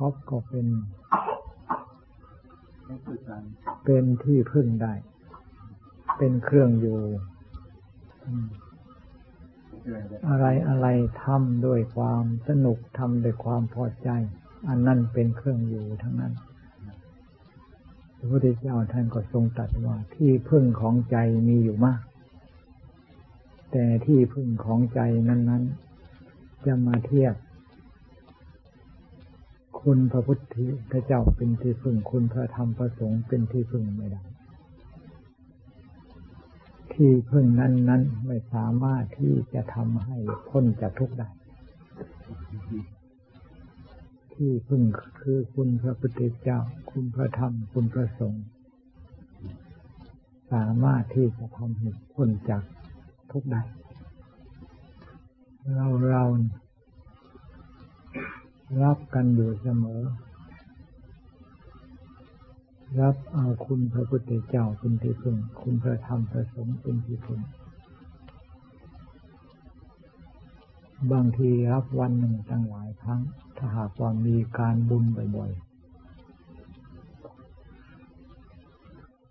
ก๊อฟก็เป็น เป็นที่พึ่งได้ เป็นเครื่องอยู่อะไรอะไรทำด้วยความสนุกทำด้วยความพอใจ อันนั้นเป็นเครื่องอยู่ทั้งนั้นพระพุทธเจ้าท่านก็ทรงตรัสว่าที่พึ่งของใจมีอยู่มาก แต่ที่พึ่งของใจนั้น ๆ จะมาเทียบ คุณพระพุทธเจ้าเป็นที่พึ่งคุณพระธรรมพระสงฆ์เป็นที่พึ่งไม่ได้ ที่พึ่งนั้นๆไม่สามารถที่จะทำให้พ้นจากทุกข์ได้ ที่พึ่งคือคุณพระพุทธเจ้า คุณพระธรรม คุณพระสงฆ์สามารถที่จะทำให้พ้นจากทุกข์ได้เราเรา รับกันอยู่เสมอ รับเอาคุณพระพุทธเจ้าเป็นที่พึ่ง คุณพระธรรมพระสงฆ์เป็นที่พึ่ง บางทีรับวันหนึ่งตั้งหลายครั้ง ถ้าหากว่ามีการบุญบ่อยๆ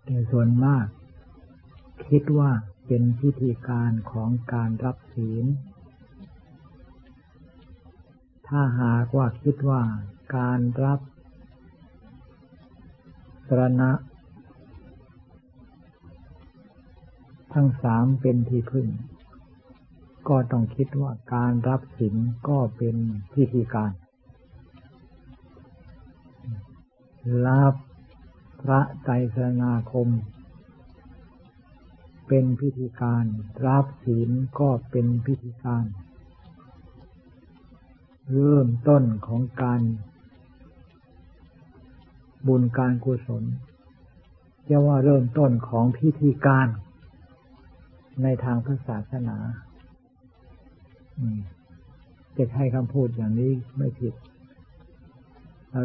แต่ส่วนมาก คิดว่าเป็นพิธีการของการรับศีล ถ้าหากว่าคิดว่าการรับสรณะ ทั้งสามเป็นที่พึ่ง ก็ต้องคิดว่าการรับศีลก็เป็นพิธีการ รับพระไตรสนาคม เป็นพิธีการ รับศีลก็เป็นพิธีการ เริ่มต้นของการบุญการกุศลจะว่าเริ่มต้นของพิธีการ ในทางพระศาสนาจะใช้คำพูดอย่างนี้ไม่ผิด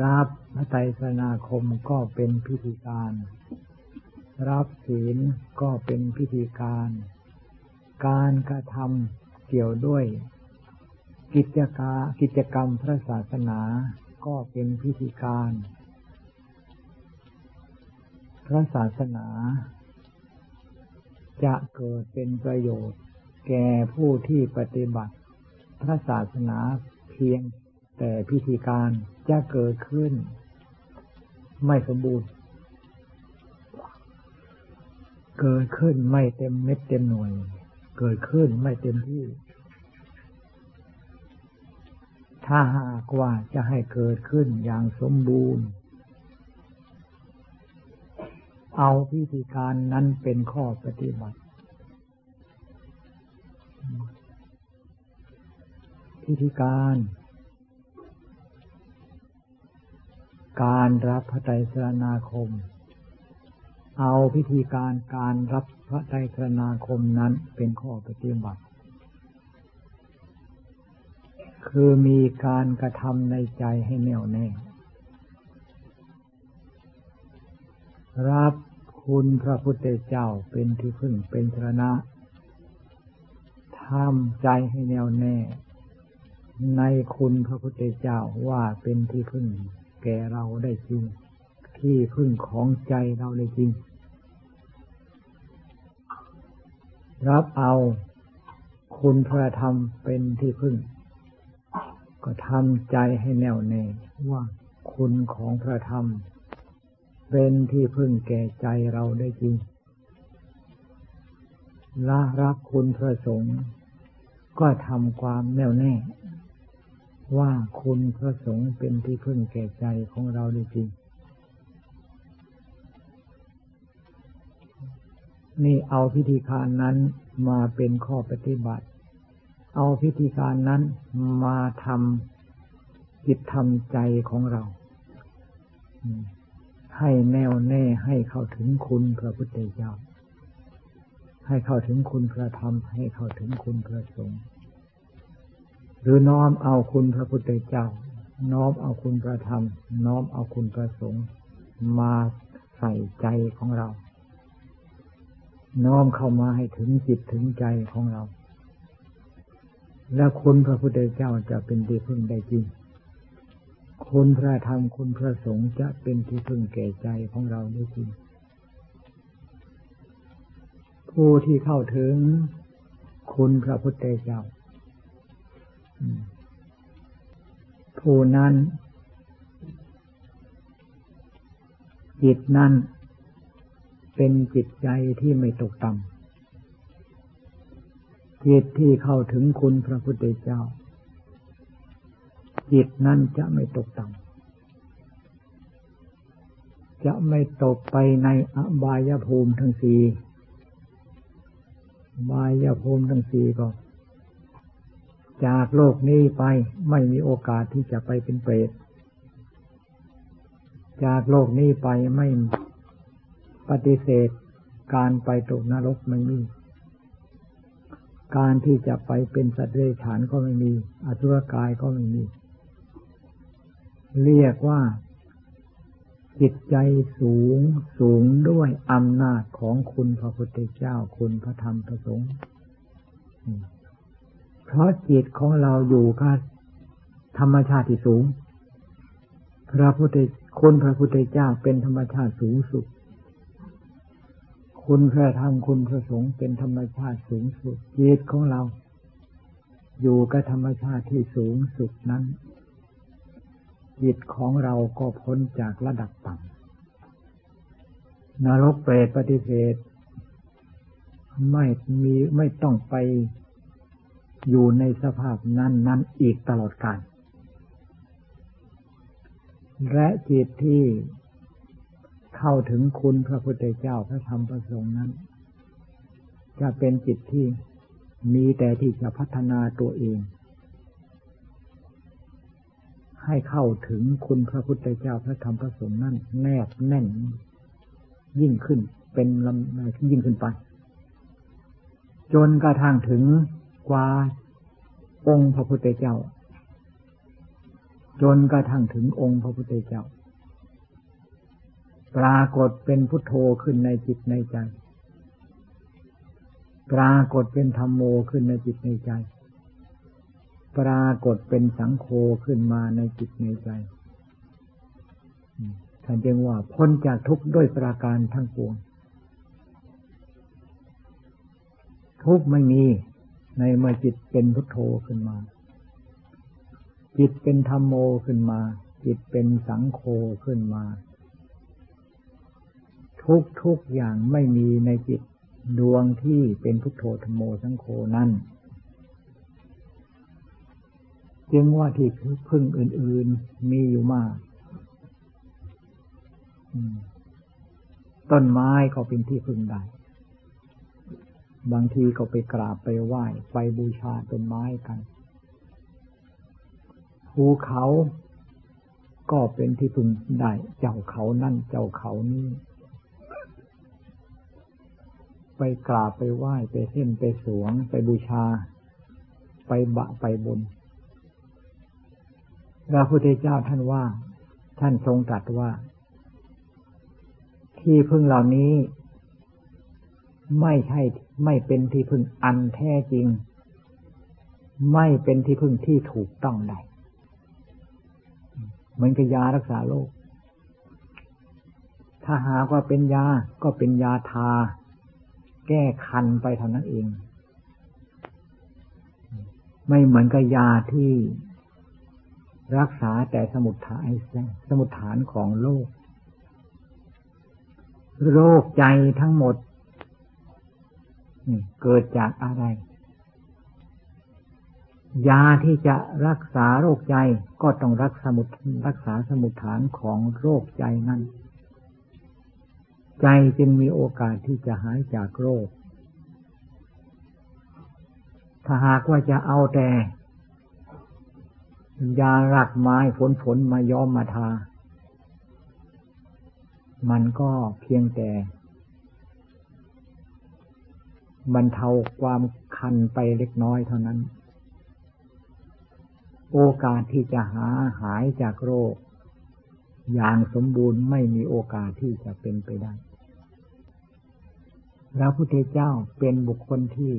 รับพระไตรสนาคมก็เป็นพิธีการ รับศีลก็เป็นพิธีการ การกระทำเกี่ยวด้วย กิจกากิจกรรมพระศาสนาก็เป็นพิธีการ พระศาสนา จะเกิดเป็นประโยชน์ แก่ผู้ที่ปฏิบัติ พระศาสนาเพียงแต่พิธีการจะเกิดขึ้น ไม่สมบูรณ์ เกิดขึ้นไม่เต็มเม็ดเต็มหน่วย เกิดขึ้นไม่เต็มที่ ถ้าหากว่าจะให้เกิดขึ้นอย่างสมบูรณ์ เอาพิธีการนั้นเป็นข้อปฏิบัติ พิธีการ การรับพระไตรสรณาคม เอาพิธีการการรับพระไตรสรณาคมนั้นเป็นข้อปฏิบัติ คือมีการกระทำในใจให้แน่วแน่ รับคุณพระพุทธเจ้าเป็นที่พึ่งเป็นชนะทำใจให้แน่วแน่ ในคุณพระพุทธเจ้าว่าเป็นที่พึ่งแก่เราได้จริง ที่พึ่งของใจเราได้จริง รับเอาคุณพระธรรมเป็นที่พึ่ง ก็ทำใจให้แน่วแน่ว่าคุณของพระธรรม เป็นที่พึ่งแก่ใจเราได้จริงละรักคุณพระสงฆ์ก็ทำความแน่วแน่ ว่าคุณพระสงฆ์เป็นที่พึ่งแก่ใจของเราได้จริง นี่เอาพิธีการนั้นมาเป็นข้อปฏิบัติ เอาพิธีการนั้นมาทำจิตทำใจของเรา ให้แน่วแน่ให้เข้าถึงคุณพระพุทธเจ้า ให้เข้าถึงคุณพระธรรม ให้เข้าถึงคุณพระสงฆ์หรือน้อมเอาคุณพระพุทธเจ้า น้อมเอาคุณพระธรรม น้อมเอาคุณพระสงฆ์มาใส่ใจของเรา น้อมเข้ามาให้ถึงจิตถึงใจของเรา และคุณพระพุทธเจ้าจะเป็นที่พึ่งได้จริงคคุณพระธรรมคุณพระสงฆ์จะเป็นที่พึ่งแก่ใจของเราได้จริง ผู้ที่เข้าถึงคุณพระพุทธเจ้า ผู้นั้น จิตนั้นเป็นจิตใจที่ไม่ตกต่ำ จิตที่เข้าถึงคุณพระพุทธเจ้า จิตนั้นจะไม่ตกต่ำจะไม่ตกไปในอบายภูมิทั้งสี่บายภูมิทั้งสี่ก็ จากโลกนี้ไปไม่มีโอกาสที่จะไปเป็นเปรตจากโลกนี้ไปไม่ปฏิเสธการไปตกนรกไม่มี การที่จะไปเป็นสัตว์เดรัจฉานก็ไม่มี อสุรกายก็ไม่มี เรียกว่า จิตใจสูงสูงด้วยอำนาจของคุณพระพุทธเจ้าคุณพระธรรมพระสงฆ์เพราะจิตของเราอยู่กับธรรมชาติที่สูง พระพุทธคุณพระพุทธเจ้าเป็นธรรมชาติสูงสุด คุณพระธรรมคุณพระสงฆ์เป็นธรรมชาติสูงสุดจิตของเรา อยู่กับธรรมชาติที่สูงสุดนั้น จิตของเราก็พ้นจากระดับต่ำนรกเปรตปฏิเสธ ไม่มีไม่ต้องไปอยู่ในสภาพนั้นนั้นอีกตลอดกาลและจิตที่ เข้าถึงคุณพระพุทธเจ้าพระธรรมพระสงฆ์นั้น จะเป็นจิตที่มีแต่ที่จะพัฒนาตัวเอง ให้เข้าถึงคุณพระพุทธเจ้าพระธรรมพระสงฆ์นั้นแนบแน่น ยิ่งขึ้นเป็นลำยิ่งขึ้นไป จนกระทั่งถึงกว่าองค์พระพุทธเจ้า จนกระทั่งถึงองค์พระพุทธเจ้า ปรากฏเป็นพุทโธขึ้นในจิตในใจ ปรากฏเป็นธรรมโมขึ้นในจิตในใจ ปรากฏเป็นสังโฆขึ้นมาในจิตในใจท่านจึงว่าพ้นจากทุกข์ด้วยประการทั้งปวง ทุกข์ไม่มีในเมื่อจิตเป็นพุทโธขึ้นมา จิตเป็นธรรมโมขึ้นมา จิตเป็นสังโฆขึ้นมา ทุกทุกอย่างไม่มีในจิตดวงที่เป็นพุทโธธโมสังโฆนั้นจึงว่าที่พึ่งอื่น ๆมีอยู่มากต้นไม้ก็เป็นที่พึ่งได้ บางทีก็ไปกราบไปไหว้ไปบูชาต้นไม้กัน ภูเขาก็เป็นที่พึ่งได้ เจ้าเขานั่นเจ้าเขานี้ ไปกราบไปไหว้ไปเส้นไปสวง ไปบูชา ไปบะไปบนพระพุทธเจ้าท่านว่า ท่านทรงตรัสว่า ที่พึ่งเหล่านี้ ไม่ใช่ไม่เป็นที่พึ่งอันแท้จริง ไม่เป็นที่พึ่งที่ถูกต้องใดเหมือนกับยารักษาโรคถ้าหากว่าเป็นยาก็เป็นยาทา แก้คันไปเท่านั้นเอง ไม่เหมือนกับยาที่รักษาแต่สมุดฐานสมุดฐานของโรคโรคใจทั้งหมดเกิดจากอะไร ยาที่จะรักษาโรคใจก็ต้องรักสมุดรักษาสมุดฐานของโรคใจนั้น ใจจึงมีโอกาสที่จะหายจากโรค ถ้าหากว่าจะเอาแต่ยารักไม้ฝนฝนมาย้อมมาทา มันก็เพียงแต่บรรเทาความคันไปเล็กน้อยเท่านั้น โอกาสที่จะหาหายจากโรค อย่างสมบูรณ์ไม่มีโอกาสที่จะเป็นไปได้พระพุทธเจ้าเป็นบุคคลที่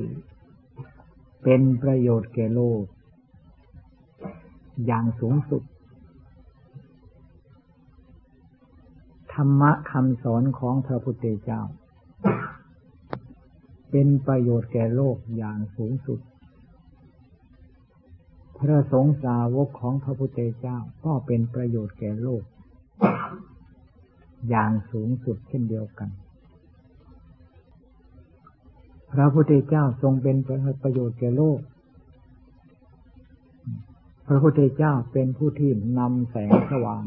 เป็นประโยชน์แก่โลก อย่างสูงสุด ธรรมะคำสอนของพระพุทธเจ้า เป็นประโยชน์แก่โลกอย่างสูงสุด พระสงฆ์สาวกของพระพุทธเจ้าก็เป็นประโยชน์แก่โลก อย่างสูงสุดเช่นเดียวกัน พระพุทธเจ้าทรงเป็นประโยชน์แก่โลก พระพุทธเจ้าเป็นผู้ที่นำแสงสว่าง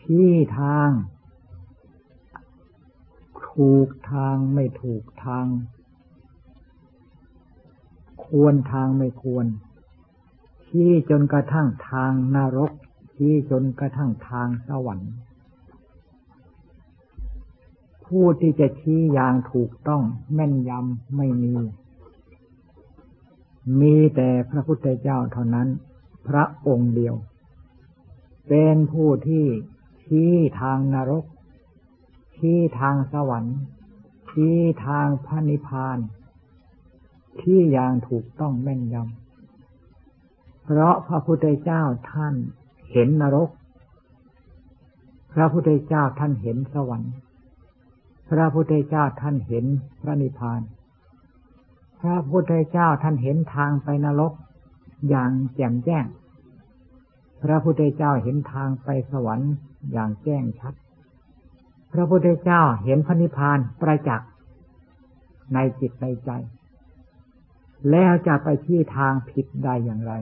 ชี้ทาง ถูกทางไม่ถูกทาง ควรทางไม่ควรชี้จนกระทั่งทางนรก ชี้จนกระทั่งทางสวรรค์ ผู้ที่จะชี้อย่างถูกต้องแม่นยำไม่มี มีแต่พระพุทธเจ้าเท่านั้น พระองค์เดียว เป็นผู้ที่ชี้ทางนรก ชี้ทางสวรรค์ ชี้ทางพระนิพพานที่อย่างถูกต้องแม่นยำ เพราะพระพุทธเจ้าท่าน เห็นนรก พระพุทธเจ้าท่านเห็นสวรรค์ พระพุทธเจ้าท่านเห็นพระนิพพาน พระพุทธเจ้าท่านเห็นทางไปนรกอย่างแจ่มแจ้ง พระพุทธเจ้าเห็นทางไปสวรรค์อย่างแจ้งชัด พระพุทธเจ้าเห็นพระนิพพานประจักษ์ในจิตในใจ แล้วจะไปที่ทางผิดได้อย่างไร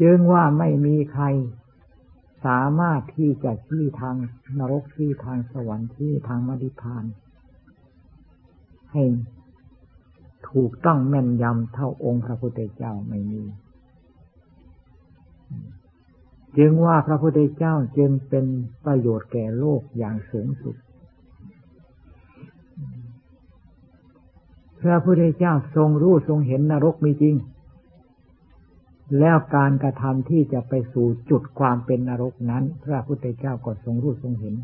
จึงว่าไม่มีใคร สามารถที่จะชี้ทางนรกชี้ทางสวรรค์ชี้ทางมรรคพาน ให้ถูกต้องแม่นยำเท่าองค์พระพุทธเจ้าไม่มีจึงว่าพระพุทธเจ้าจึงเป็นประโยชน์แก่โลกอย่างสูงสุด พระพุทธเจ้าทรงรู้ทรงเห็นนรกมีจริง แล้วการกระทำที่จะไปสู่จุดความเป็นนรกนั้น พระพุทธเจ้าก็ทรงรู้ทรงเห็น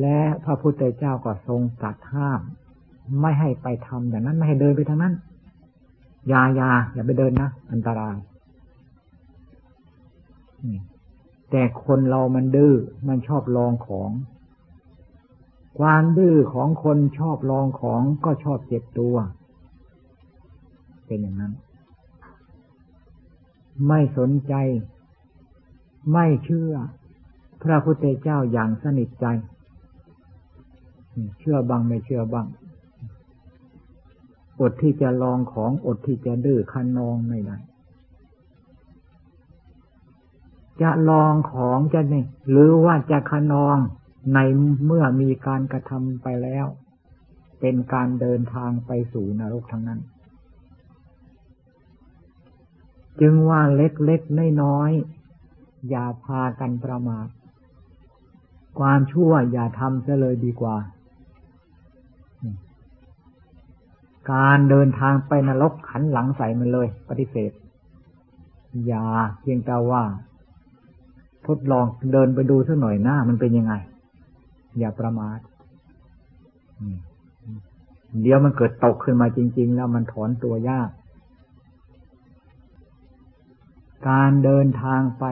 และพระพุทธเจ้าก็ทรงตัดห้าม ไม่ให้ไปทำอย่างนั้นไม่ให้เดินไปทางนั้นยายาอย่าไปเดินนะอันตรายแต่คนเรามันดื้อมันชอบลองของ ความดื้อของคนชอบลองของก็ชอบเจ็บตัว เป็นอย่างนั้น ไม่สนใจ ไม่เชื่อ พระพุทธเจ้าอย่างสนิทใจ เชื่อบ้างไม่เชื่อบ้าง อดที่จะลองของอดที่จะดื้อคันนองไม่ได้จะลองของจะนี่หรือว่าจะคันนองในเมื่อมีการกระทำไปแล้ว เป็นการเดินทางไปสู่นรกทั้งนั้น จึงว่าเล็กๆน้อยๆอย่าพากันประมาทความชั่วอย่าทำเสียเลยดีกว่า การเดินทางไปนรกขันหลังใส่มันเลย ปฏิเสธ อย่าเพียงแต่ว่า ทดลองเดินไปดูสักหน่อยหน้ามันเป็นยังไง อย่าประมาทเดี๋ยวมันเกิดตกขึ้นมาจริง ๆ แล้วมันถอนตัวยาก การเดินทางไป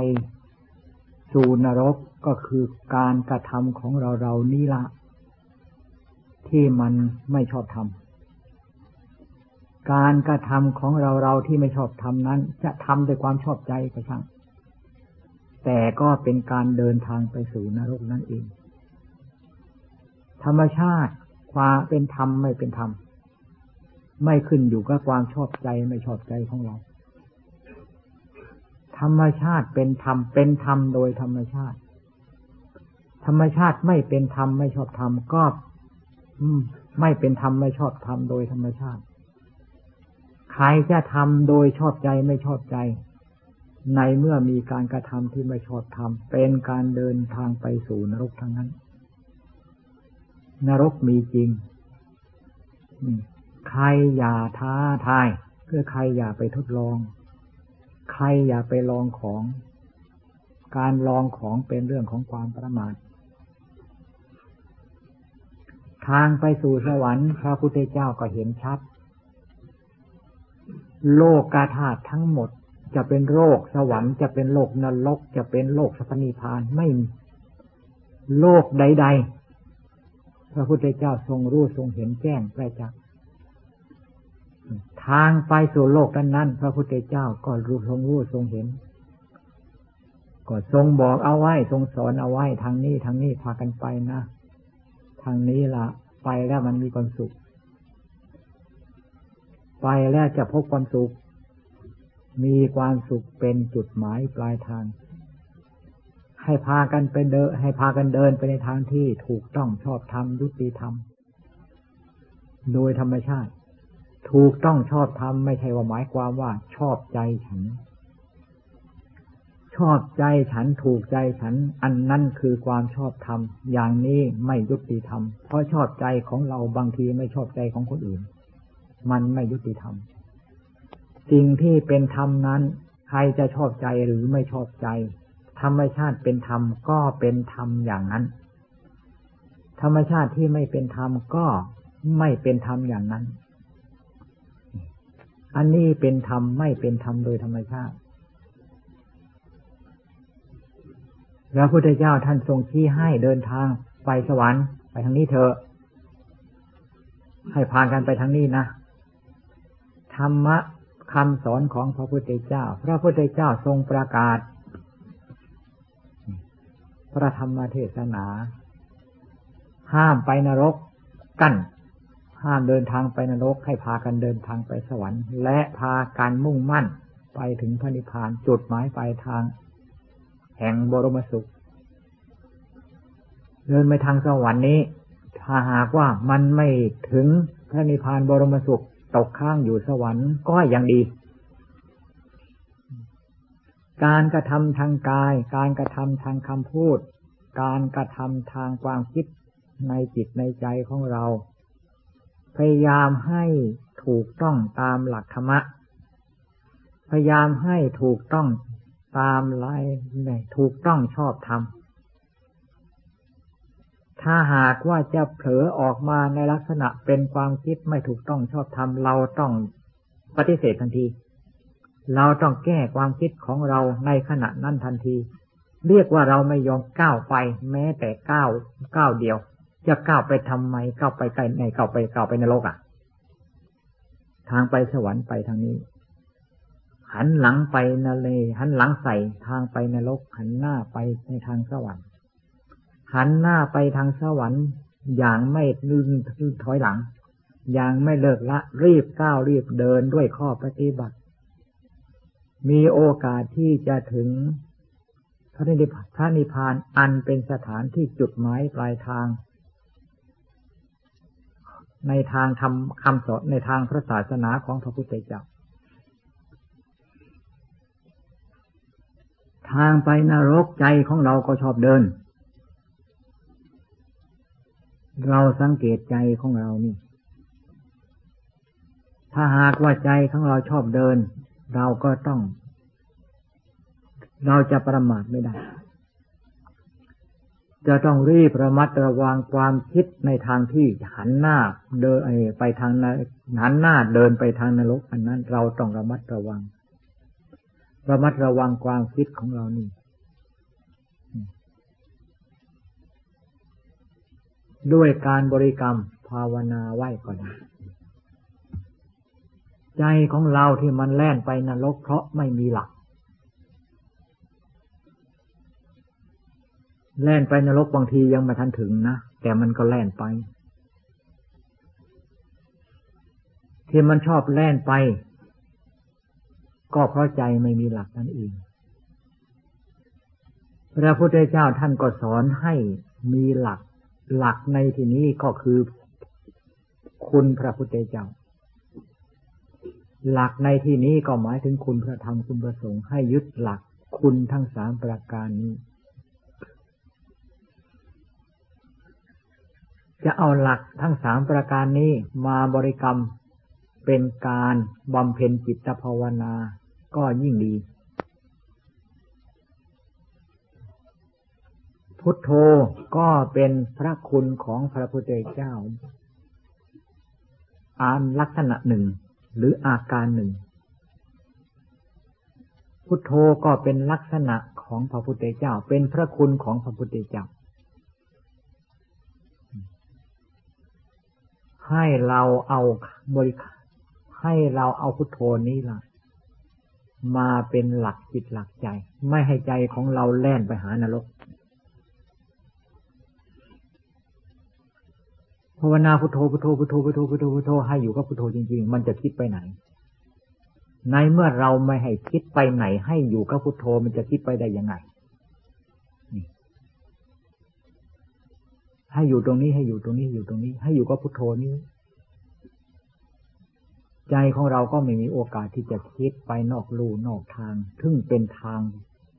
สู่นรกก็คือการกระทำของเราเรานี่ละ ที่มันไม่ชอบทำการกระทำของเราเราที่ไม่ชอบทำนั้น จะทำด้วยความชอบใจก็ช่างแต่ก็เป็นการเดินทางไปสู่นรกนั่นเอง ธรรมชาติความเป็นธรรมไม่เป็นธรรม ไม่ขึ้นอยู่กับความชอบใจไม่ชอบใจของเรา ธรรมชาติเป็นธรรมเป็นธรรมโดยธรรมชาติ ธรรมชาติไม่เป็นธรรมไม่ชอบธรรมก็ไม่เป็นธรรมไม่ชอบธรรมโดยธรรมชาติใครจะทำโดยชอบใจไม่ชอบใจ ในเมื่อมีการกระทำที่ไม่ชอบทำเป็นการเดินทางไปสู่นรกทั้งนั้น นรกมีจริงใครอย่าท้าทายเพื่อใครอย่าไปทดลอง ใครอย่าไปลองของ การลองของเป็นเรื่องของความประมาท ทางไปสู่สวรรค์ พระพุทธเจ้าก็เห็นชัด โลกกาธาตุทั้งหมดจะเป็นโรคสวรรค์จะเป็นโลกนรก จะเป็นโลกสัพนิพานไม่มีโลกใด ๆ พระพุทธเจ้าทรงรู้ทรงเห็นแจ้งประจักษ์ ทางไปสู่โลกนั้นนั้นพระพุทธเจ้าก็รู้ทรงรู้ทรงเห็น ก็ทรงบอกเอาไว้ทรงสอนเอาไว้ทางนี้ทางนี้พากันไปนะ ทางนี้ละไปแล้วมันมีความสุข ไปแล้วจะพบความสุข มีความสุขเป็นจุดหมายปลายทาง ให้พากันไปเดิน ให้พากันเดินไปในทางที่ถูกต้องชอบธรรมยุติธรรม โดยธรรมชาติ ถูกต้องชอบธรรมไม่ใช่ว่าหมายความว่า ชอบใจฉัน ชอบใจฉันถูกใจฉัน อันนั้นคือความชอบธรรมอย่างนี้ไม่ยุติธรรม เพราะชอบใจของเราบางทีไม่ชอบใจของคนอื่น มันไม่ยุติธรรมสิ่งที่เป็นธรรมนั้น ใครจะชอบใจหรือไม่ชอบใจ ธรรมชาติเป็นธรรมก็เป็นธรรมอย่างนั้น ธรรมชาติที่ไม่เป็นธรรมก็ไม่เป็นธรรมอย่างนั้น อันนี้เป็นธรรมไม่เป็นธรรมโดยธรรมชาติพระพุทธเจ้าท่านทรงชี้ให้เดินทางไปสวรรค์ไปทางนี้เถอะ ให้พากันไปทางนี้นะธรรมะคำสอนของพระพุทธเจ้า พระพุทธเจ้าทรงประกาศ พระธรรมเทศนา ห้ามไปนรกกั้น ห้ามเดินทางไปนรกให้พากันเดินทางไปสวรรค์ และพาการมุ่งมั่นไปถึงพระนิพพานจุดหมายปลายทาง แห่งบรมสุข เดินไปทางสวรรค์นี้ ถ้าหากว่ามันไม่ถึงพระนิพพานบรมสุขตกข้างอยู่สวรรค์ก็ยังดี การกระทำทางกาย การกระทำทางคำพูด การกระทำทางความคิดในจิตในใจของเรา พยายามให้ถูกต้องตามหลักธรรมะ พยายามให้ถูกต้องตามไล่ถูกต้องชอบทำถ้าหากว่าจะเผลอออกมาในลักษณะเป็นความคิดไม่ถูกต้องชอบทำเราต้องปฏิเสธทันที เราต้องแก้ความคิดของเราในขณะนั้นทันที เรียกว่าเราไม่ยอมก้าวไปแม้แต่ก้าวก้าวเดียว จะก้าวไปทำไมก้าวไปไกลในก้าวไปก้าวไปนรกอะ ทางไปสวรรค์ไปทางนี้ หันหลังไปนเลหันหลังใส่ทางไปนรก หันหน้าไปในทางสวรรค์ หันหน้าไปทางสวรรค์ อย่างไม่ลืมถอยหลัง อย่างไม่เลิกละรีบก้าวรีบเดินด้วยข้อปฏิบัติ มีโอกาสที่จะถึงพระนิพพานอันเป็นสถานที่จุดหมายปลายทาง ในทางทำคำสอนในทางพระศาสนาของพระพุทธเจ้า ทางไปนรกใจของเราก็ชอบเดิน เราสังเกตใจของเรานี่ ถ้าหากว่าใจของเราชอบเดิน เราก็ต้อง เราจะประมาทไม่ได้ จะต้องรีบระมัดระวังความคิดในทางที่หันหน้าเดินไปทางหันหน้าเดินไปทางนรกอันนั้น เราต้องระมัดระวัง ระมัดระวังความคิดของเรานี่ด้วยการบริกรรมภาวนาไหว้ก่อน ใจของเราที่มันแล่นไปนรกเพราะไม่มีหลัก แล่นไปนรกบางทียังไม่ทันถึงนะแต่มันก็แล่นไป ที่มันชอบแล่นไป ก็เพราะใจไม่มีหลักนั่นเองพระพุทธเจ้าท่านก็สอนให้มีหลัก หลักในที่นี้ก็คือคุณพระพุทธเจ้า หลักในที่นี้ก็หมายถึงคุณพระธรรมคุณพระสงฆ์ให้ยึดหลักคุณทั้งสามประการนี้ จะเอาหลักทั้งสามประการนี้มาบริกรรม เป็นการบำเพ็ญจิตภาวนาก็ยิ่งดี พุทโธก็เป็นพระคุณของพระพุทธเจ้าอานลักษณะหนึ่งหรืออาการหนึ่ง พุทโธก็เป็นลักษณะของพระพุทธเจ้า เป็นพระคุณของพระพุทธเจ้า ให้เราเอาบริให้เราเอาพุทโธนี้ล่ะ มาเป็นหลักจิตหลักใจ ไม่ให้ใจของเราแล่นไปหานรกภาวนาพุทโธพุทโธพุทโธพุทโธพุทโธพุทโธให้อยู่กับพุทโธจริง ๆ มันจะคิดไปไหน ในเมื่อเราไม่ให้คิดไปไหน ให้อยู่กับพุทโธมันจะคิดไปได้ยังไง ให้อยู่ตรงนี้ให้อยู่ตรงนี้อยู่ตรงนี้ ให้อยู่กับพุทโธนี้ ใจของเราก็ไม่มีโอกาสที่จะคิดไปนอกรูนอกทาง ซึ่งเป็นทาง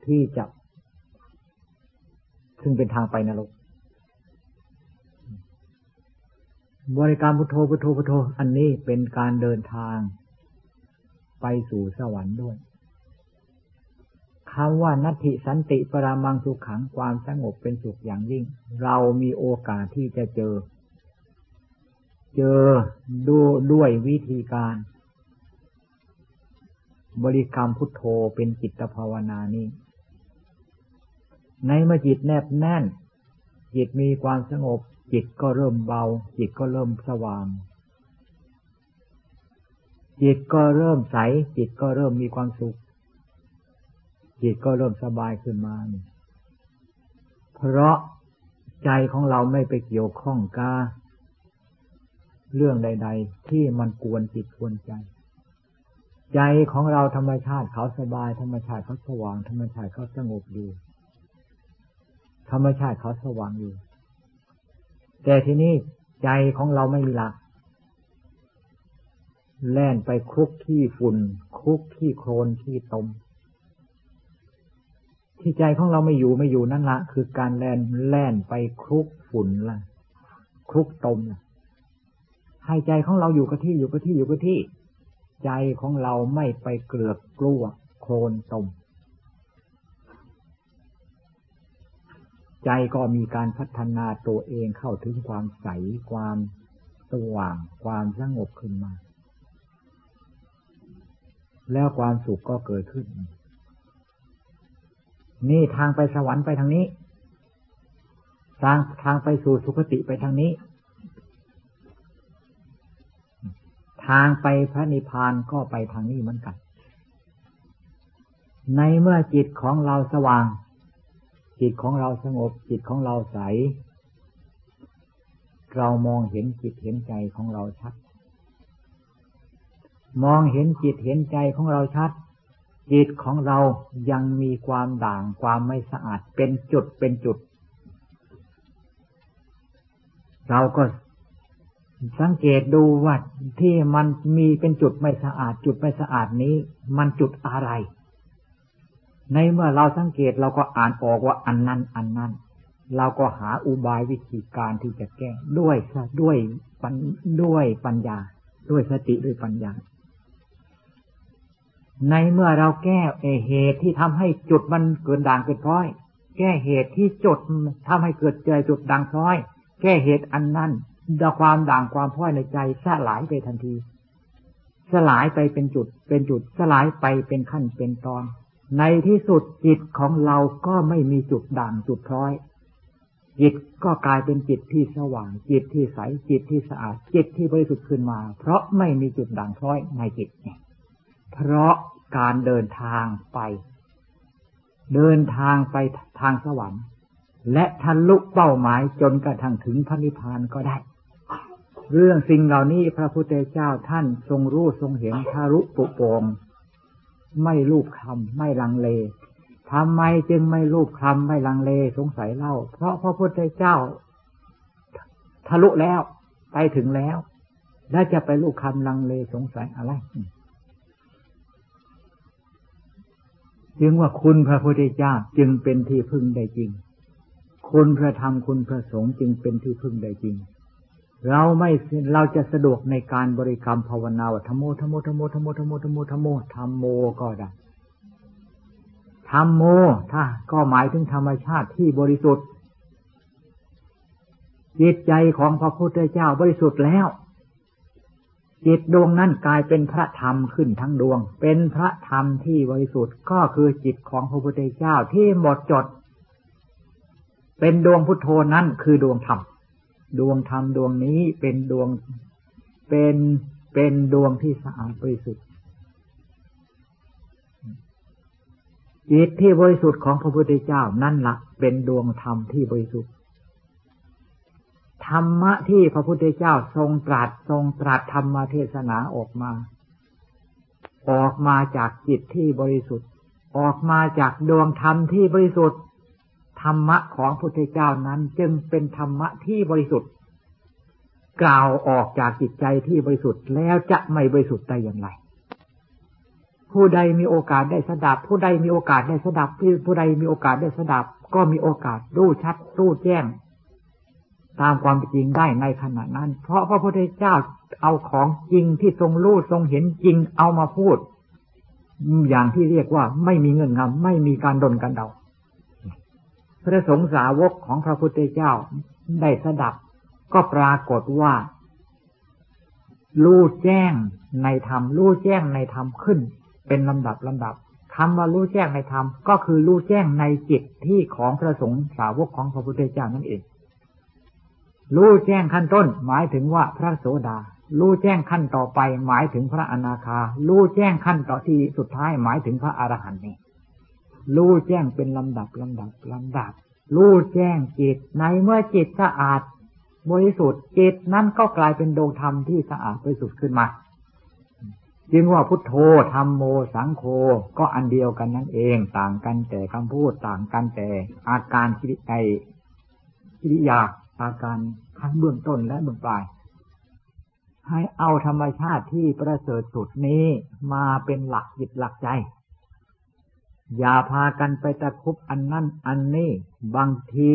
ที่จะ ซึ่งเป็นทางไปนรก บริการพุทโธพุทโธพุทโธ อันนี้เป็นการเดินทางไปสู่สวรรค์ด้วย คำว่านัตถิสันติปรามังสุขขังความสงบเป็นสุขอย่างยิ่ง เรามีโอกาสที่จะเจอ เจอดูด้วยวิธีการ บริกรรมพุทโธเป็นจิตภาวนานี้ ในเมื่อจิตแนบแน่น จิตมีความสงบ จิตก็เริ่มเบา จิตก็เริ่มสว่างจิตก็เริ่มใส จิตก็เริ่มมีความสุข จิตก็เริ่มสบายขึ้นมาเพราะใจของเราไม่ไปเกี่ยวข้องกาเรื่องใด ๆ ที่มันกวนจิตกวนใจ ใจของเราธรรมชาติเขาสบาย ธรรมชาติเขาสว่าง ธรรมชาติเขาสงบอยู่ธรรมชาติเขาสว่างอยู่แต่ทีนี้ใจของเราไม่มีหลัก แล่นไปคุกที่ฝุ่นคุกที่โคลนที่ตม ที่ใจของเราไม่อยู่ไม่อยู่นั่นละคือการแล่นแล่นไปคลุกฝุ่นละคลุกตมละให้ใจของเราอยู่กับที่อยู่กับที่อยู่กับที่ ใจของเราไม่ไปเกลือกกลัวโคลนตม ใจก็มีการพัฒนาตัวเองเข้าถึงความใสความสว่างความสงบขึ้นมา แล้วความสุขก็เกิดขึ้น นี่ทางไปสวรรค์ไปทางนี้ทางทางไปสู่สุคติไปทางนี้ ทางไปพระนิพพานก็ไปทางนี้เหมือนกัน ในเมื่อจิตของเราสว่าง จิตของเราสงบ จิตของเราใส เรามองเห็นจิตเห็นใจของเราชัด มองเห็นจิตเห็นใจของเราชัด จิตของเรายังมีความด่างความไม่สะอาดเป็นจุดเป็นจุด เราก็สังเกตดูว่าที่มันมีเป็นจุดไม่สะอาด จุดไม่สะอาดนี้ มันจุดอะไร ในเมื่อเราสังเกตเราก็อ่านออกว่าอันนั้น อันนั้น เราก็หาอุบายวิธีการที่จะแก้ด้วยด้วยปัญด้วยปัญญา ด้วยสติด้วยปัญญา ในเมื่อเราแก้เหตุที่ทำให้จุดมันเกิดด่างเกิดพร้อย แก้เหตุที่จุดทำให้เกิดเจอจุดด่างพร้อย แก้เหตุอันนั้นดความด่างความพร้อยในใจสลายไปทันที สลายไปเป็นจุดเป็นจุดสลายไปเป็นขั้นเป็นตอน ในที่สุดจิตของเราก็ไม่มีจุดด่างจุดพร้อย จิตก็กลายเป็นจิตที่สว่าง จิตที่ใสจิตที่สะอาดจิตที่บริสุทธิ์ขึ้นมา เพราะไม่มีจุดด่างพร้อยในจิตเนี่ย เพราะการเดินทางไป เดินทางไปทางสวรรค์ และทะลุเป้าหมายจนกระทั่งถึงพระนิพพานก็ได้ เรื่องสิ่งเหล่านี้พระพุทธเจ้าท่านทรงรู้ทรงเห็นทารุปุโปงไม่รูปคำไม่ลังเลทำไมจึงไม่รูปคำไม่ลังเลสงสัยเล่า เพราะพระพุทธเจ้า ทะลุแล้ว ไปถึงแล้ว แล้วจะไปรูปคำลังเลสงสัยอะไร จึงว่าคุณพระพุทธเจ้าจึงเป็นที่พึ่งได้จริง คุณพระธรรมคุณพระสงฆ์จึงเป็นที่พึ่งได้จริง เราไม่เราจะสะดวกในการบริกรรมภาวนาว่าธโมธโมธโมธโมธโมธโมธโมธรรมโมก็ได้ธรรมโมถ้าก็หมายถึงธรรมชาติที่บริสุทธิ์จิตใจของพระพุทธเจ้าบริสุทธิ์แล้ว จิตดวงนั้นกลายเป็นพระธรรมขึ้นทั้งดวง เป็นพระธรรมที่บริสุทธิ์ก็คือจิตของพระพุทธเจ้าที่หมดจด เป็นดวงพุทโธนั้นคือดวงธรรม ดวงธรรมดวงนี้เป็นดวง เป็นเป็นดวงที่สะอาดบริสุทธิ์จิตที่บริสุทธิ์ของพระพุทธเจ้านั่นละเป็นดวงธรรมที่บริสุทธิ์ ธรรมะที่พระพุทธเจ้าทรงตรัสทรงตรัสธรรมเทศนาออกมา ออกมาจากจิตที่บริสุทธิ์ ออกมาจากดวงธรรมที่บริสุทธิ์ ธรรมะของพระพุทธเจ้านั้นจึงเป็นธรรมะที่บริสุทธิ์ กล่าวออกจากจิตใจที่บริสุทธิ์แล้วจะไม่บริสุทธิ์ได้อย่างไร ผู้ใดมีโอกาสได้สดับ ผู้ใดมีโอกาสได้สดับผู้ใดมีโอกาสได้สดับ ก็มีโอกาสรู้ชัดรู้แจ้ง ตามความจริงได้ในขณะนั้น เพราะพระพุทธเจ้าเอาของจริงที่ทรงรู้ทรงเห็นจริงเอามาพูด อย่างที่เรียกว่าไม่มีเงื่อนงำไม่มีการดนกันเดา พระสงฆ์สาวกของพระพุทธเจ้าได้สดับ ก็ปรากฏว่ารู้แจ้งในธรรมรู้แจ้งในธรรมขึ้น เป็นลำดับลำดับคำว่ารู้แจ้งในธรรมก็คือรู้แจ้งในจิตที่ของพระสงฆ์สาวกของพระพุทธเจ้านั่นเอง รู้แจ้งขั้นต้น หมายถึงว่าพระโสดา รู้แจ้งขั้นต่อไป หมายถึงพระอนาคา รู้แจ้งขั้นต่อที่สุดท้ายหมายถึงพระอรหันต์นี่รู้แจ้งเป็นลำดับลำดับลำดับ รู้แจ้งจิตในเมื่อจิตสะอาด บริสุทธิ์จิตนั้นก็กลายเป็นดวงธรรมที่สะอาดบริสุทธิ์ขึ้นมา จึงว่าพุทโธธรรมโมสังโฆก็อันเดียวกันนั่นเอง ต่างกันแต่คำพูดต่างกันแต่อาการคิริไอกิริยาอาการ ทั้งเบื้องต้นและเบื้องปลาย ให้เอาธรรมชาติที่ประเสริฐสุดนี้มาเป็นหลักจิตหลักใจ อย่าพากันไปตะคุบอันนั้นอันนี้บางที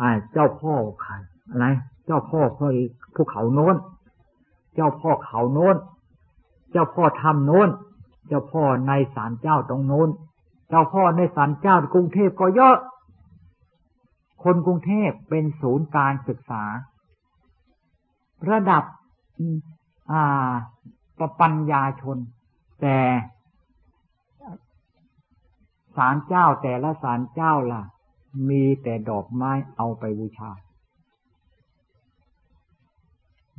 อ่าเจ้าพ่อขันอะไร เจ้าพ่อพ่อภูเขาโน้น เจ้าพ่อเขาโน้น เจ้าพ่อทำโน้น เจ้าพ่อในศาลเจ้าตรงโน้น เจ้าพ่อในศาลเจ้ากรุงเทพก็เยอะ คนกรุงเทพเป็นศูนย์การศึกษา ระดับอ่าปปัญญาชน แต่ศาลเจ้าแต่ละศาลเจ้าล่ะ มีแต่ดอกไม้เอาไปบูชา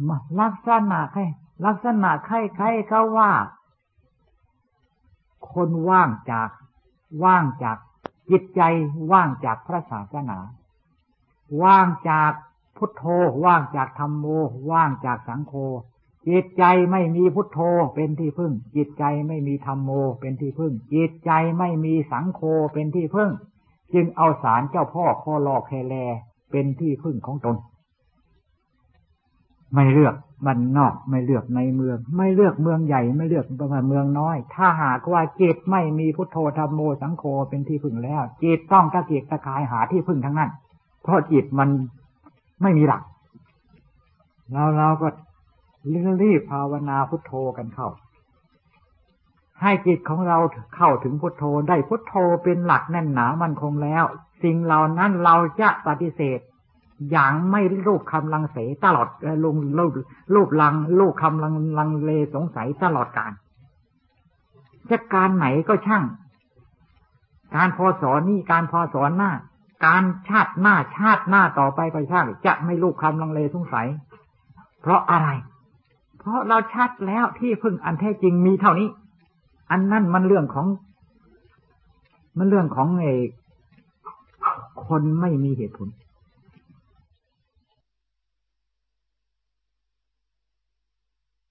มาลักษณะใครลักษณะใครใครเขาว่า คนว่างจากว่างจากจิตใจว่างจากพระศาสนา ว่างจากพุทโธ ว่างจากธรรมโม ว่างจากสังโฆ จิตใจไม่มีพุทโธเป็นที่พึ่ง จิตใจไม่มีธรรมโม เป็นที่พึ่ง จิตใจไม่มีสังโฆเป็นที่พึ่ง จึงเอาสารเจ้าพ่อคอลอกแคแลเป็นที่พึ่งของตน ไม่เลือกมันนอกไม่เลือกในเมือง ไม่เลือกเมืองใหญ่ไม่เลือกประมาณเมืองน้อย ถ้าหากว่าจิตไม่มีพุทโธธรรมโมสังโฆเป็นที่พึ่งแล้วจิตต้องตะเกียกตะกายหาที่พึ่งทั้งนั้น เพราะจิตมันไม่มีหลักเราเราก็รีบภาวนาพุทโธกันเข้า ให้จิตของเราเข้าถึงพุทโธได้พุทโธเป็นหลักแน่นหนามันคงแล้ว สิ่งเหล่านั้นเราจะปฏิเสธ อย่างไม่รูปคำลังเสตลอดลงรูปรูปลังรูปคำลังลังเลสงสัยตลอดการจะการไหนก็ช่าง การพอสอนนี่การพอสอนหน้า การชาติหน้าชาติหน้าต่อไปไปช่างจะไม่ลูกคำลังเลสงสัย เพราะอะไร เพราะเราชัดแล้วที่พึ่งอันแท้จริงมีเท่านี้ อันนั้นมันเรื่องของ มันเรื่องของเอกคนไม่มีเหตุผล